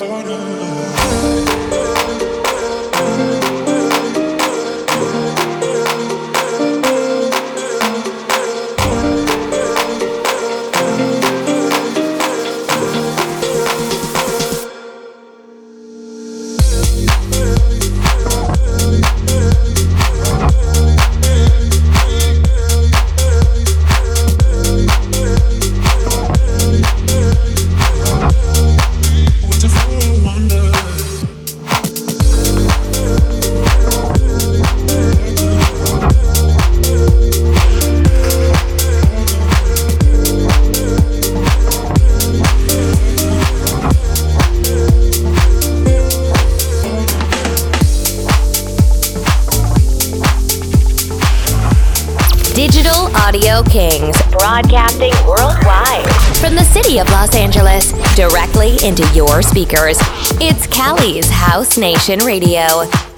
for now. Your speakers. It's Cali's House Nation Radio.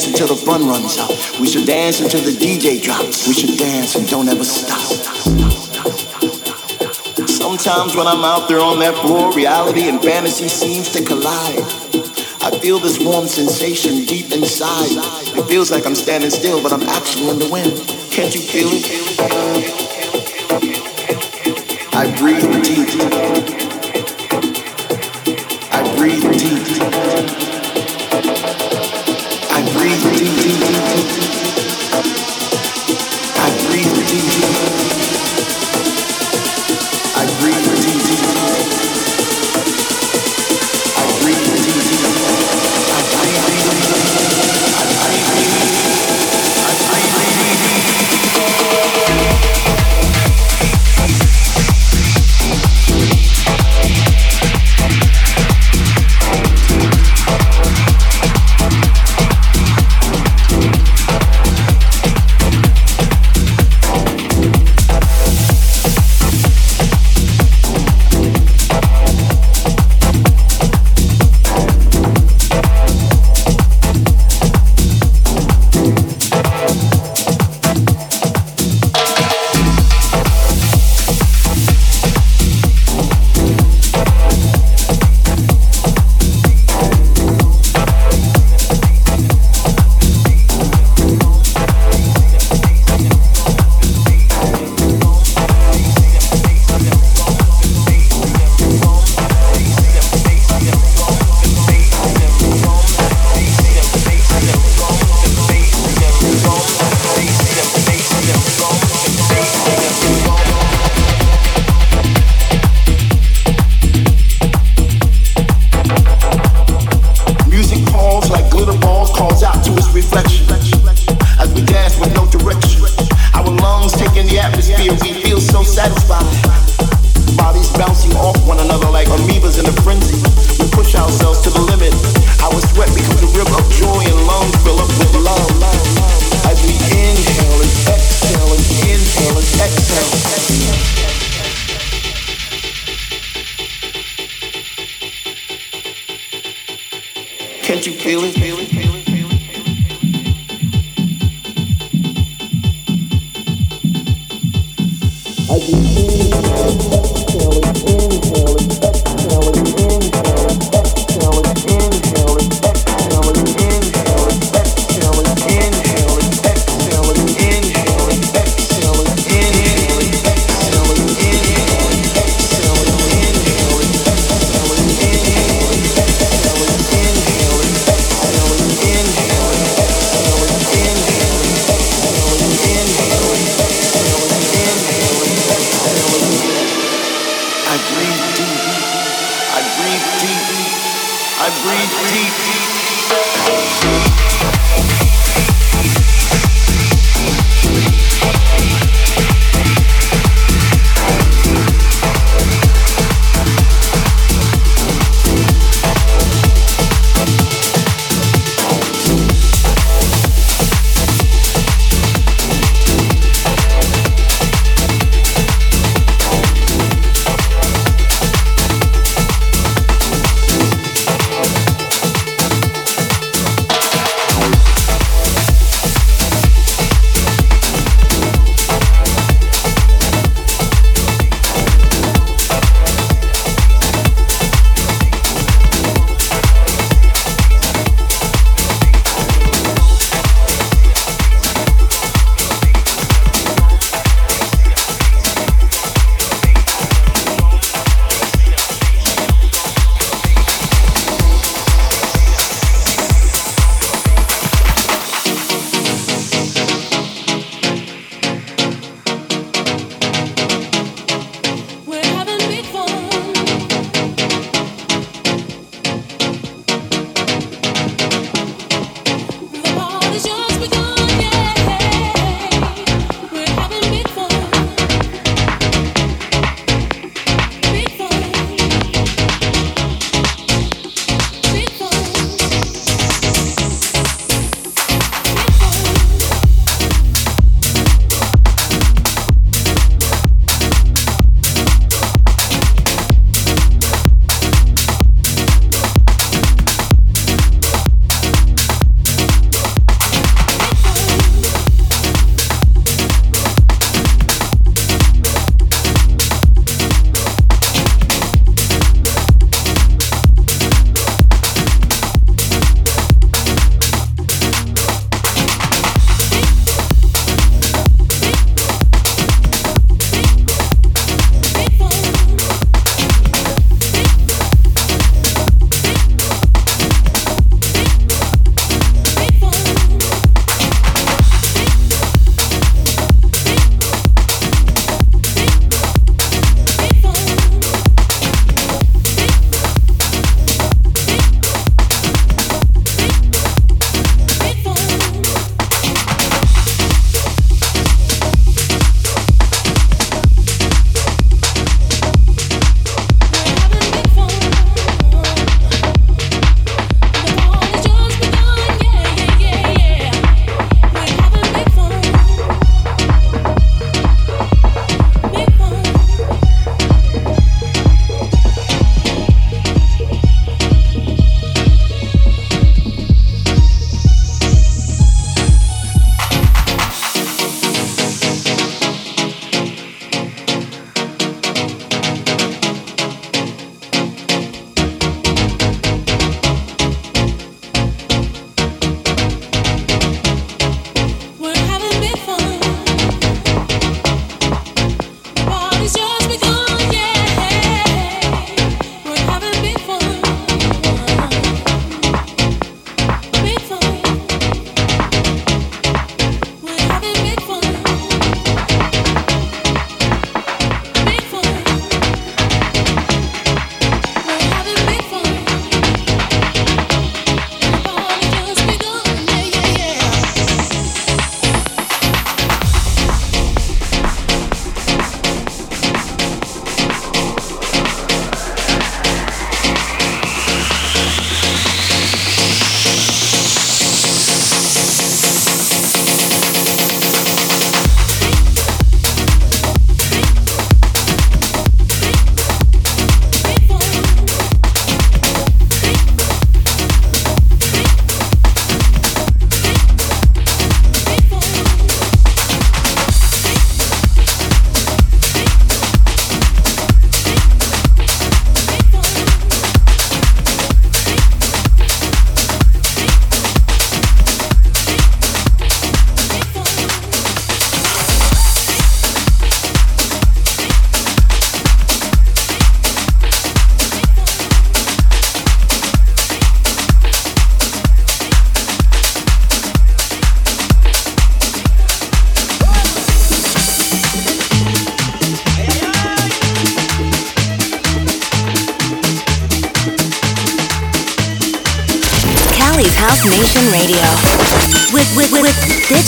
Dance until the fun runs out. We should dance until the DJ drops. We should dance and don't ever stop. Sometimes when I'm out there on that floor, reality and fantasy seems to collide. I feel this warm sensation deep inside. It feels like I'm standing still, but I'm actually in the wind. Can't you feel it? I breathe deep. I breathe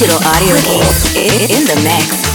digital audio in the mix.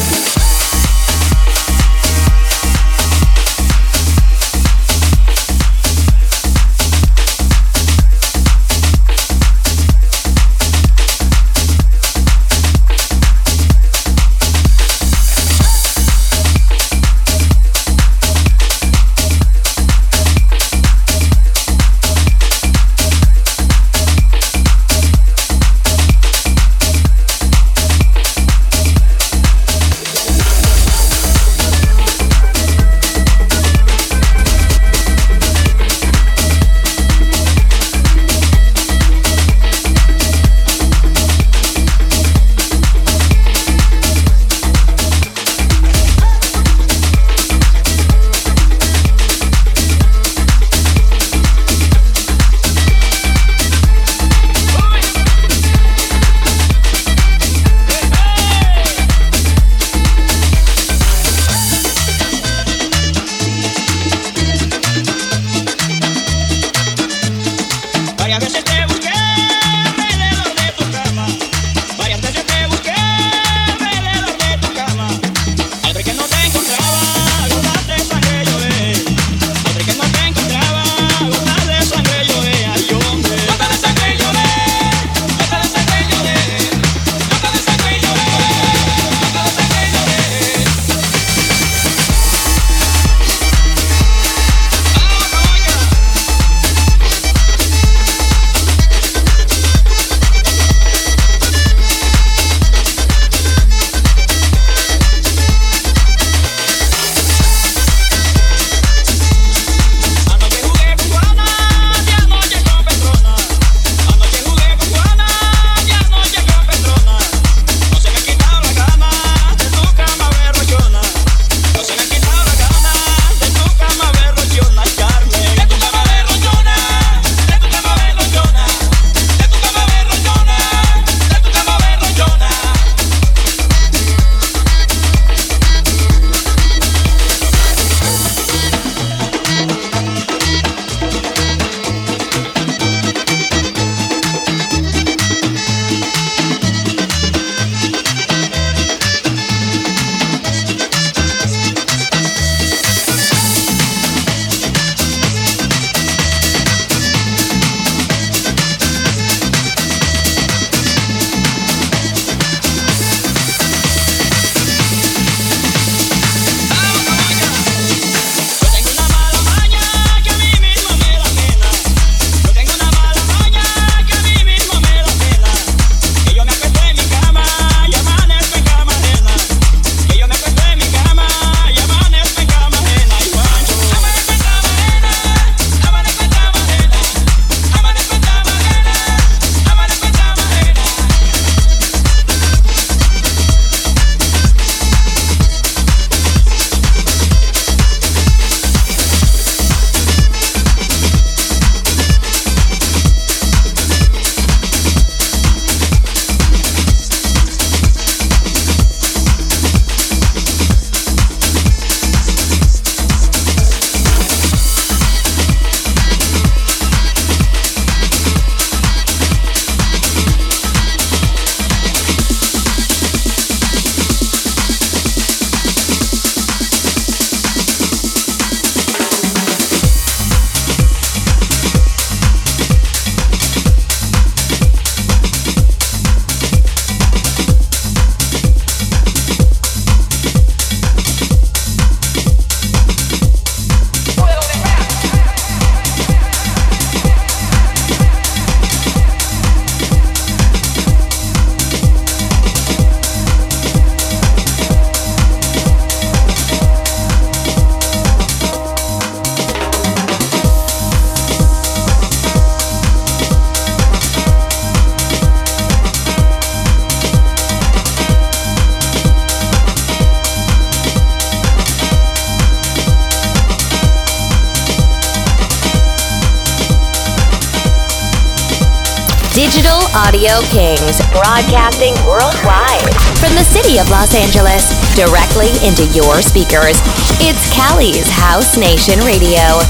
Audio Kingz, broadcasting worldwide from the city of Los Angeles, directly into your speakers. It's Cali's House Nation Radio.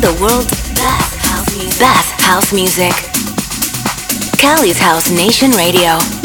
The world's best house music. Best house music. House Nation Radio.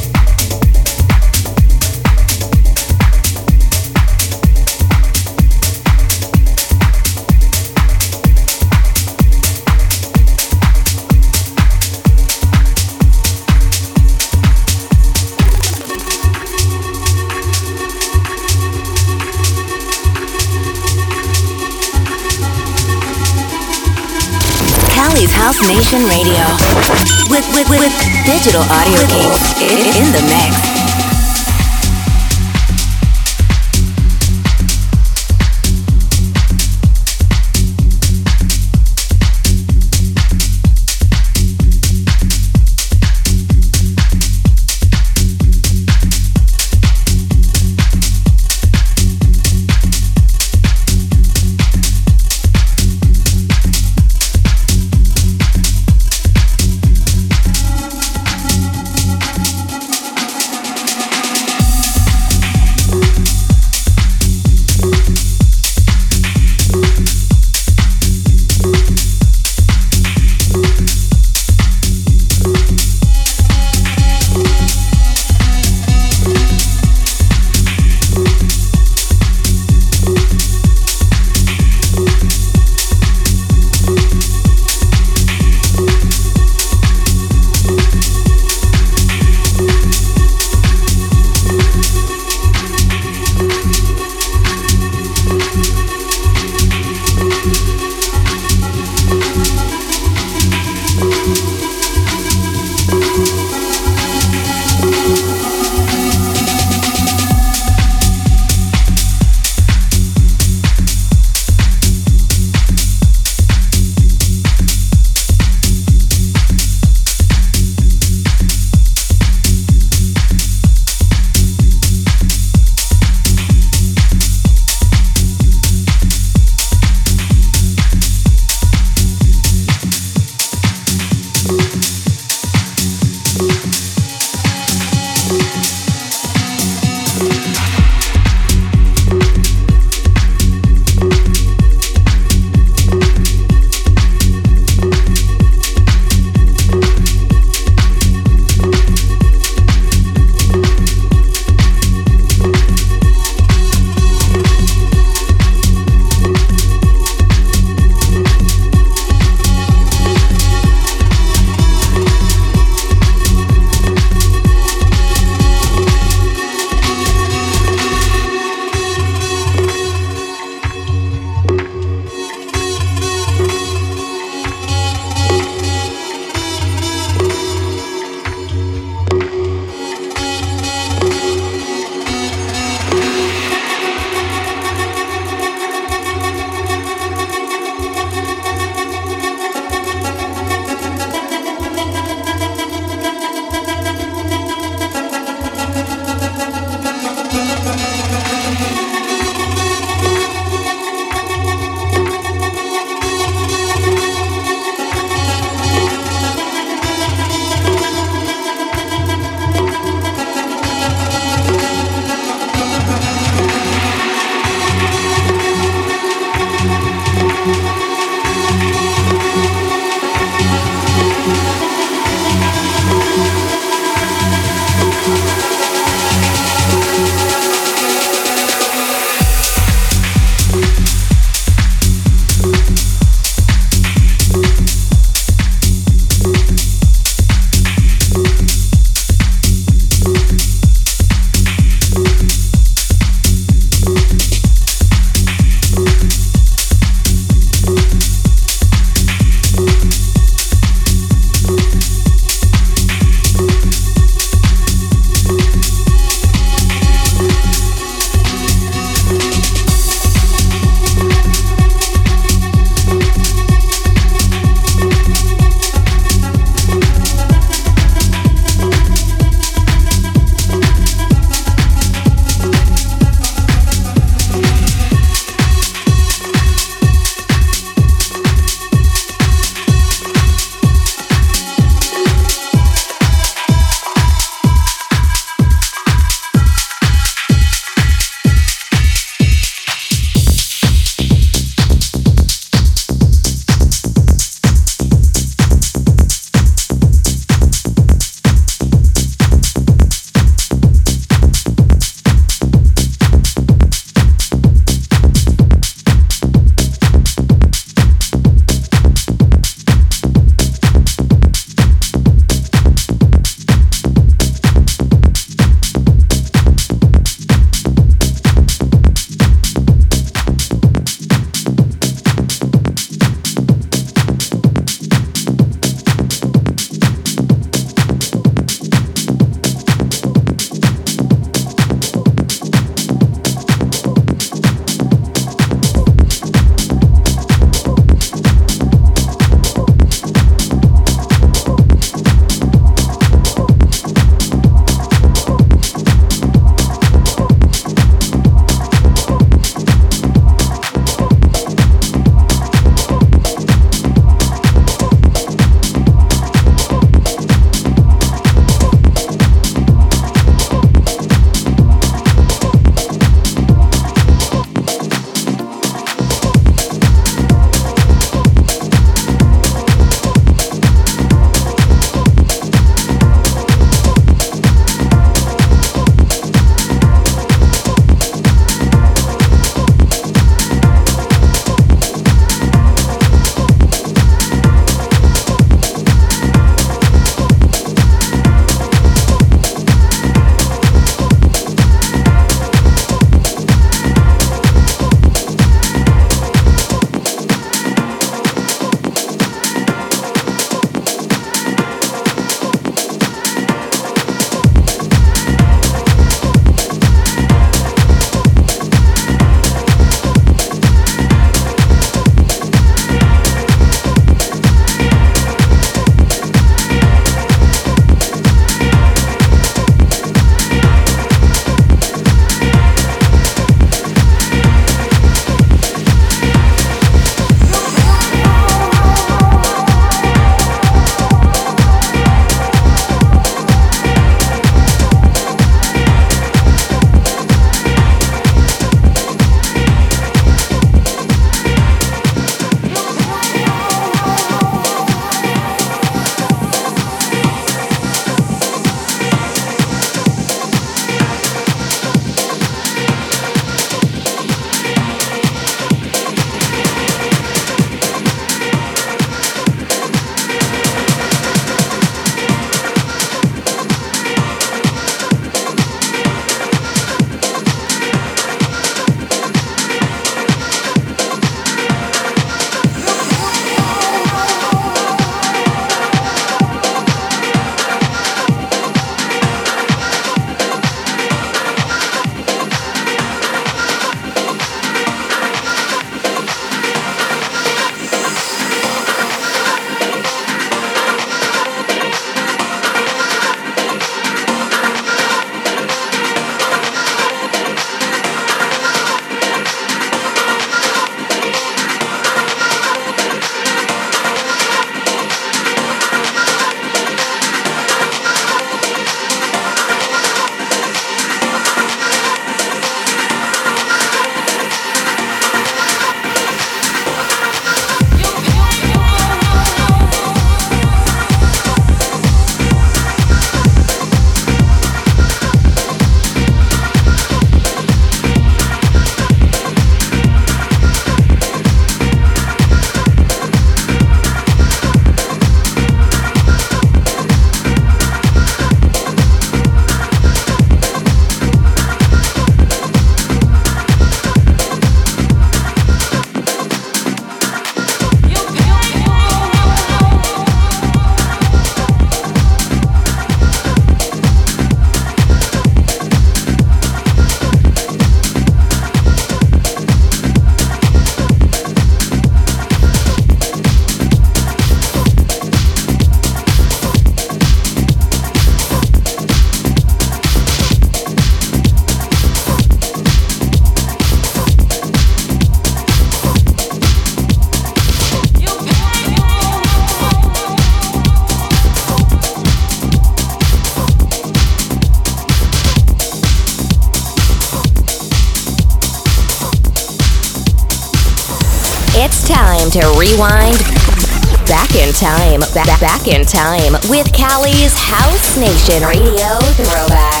Back, back in time with Cali's House Nation Radio Throwback.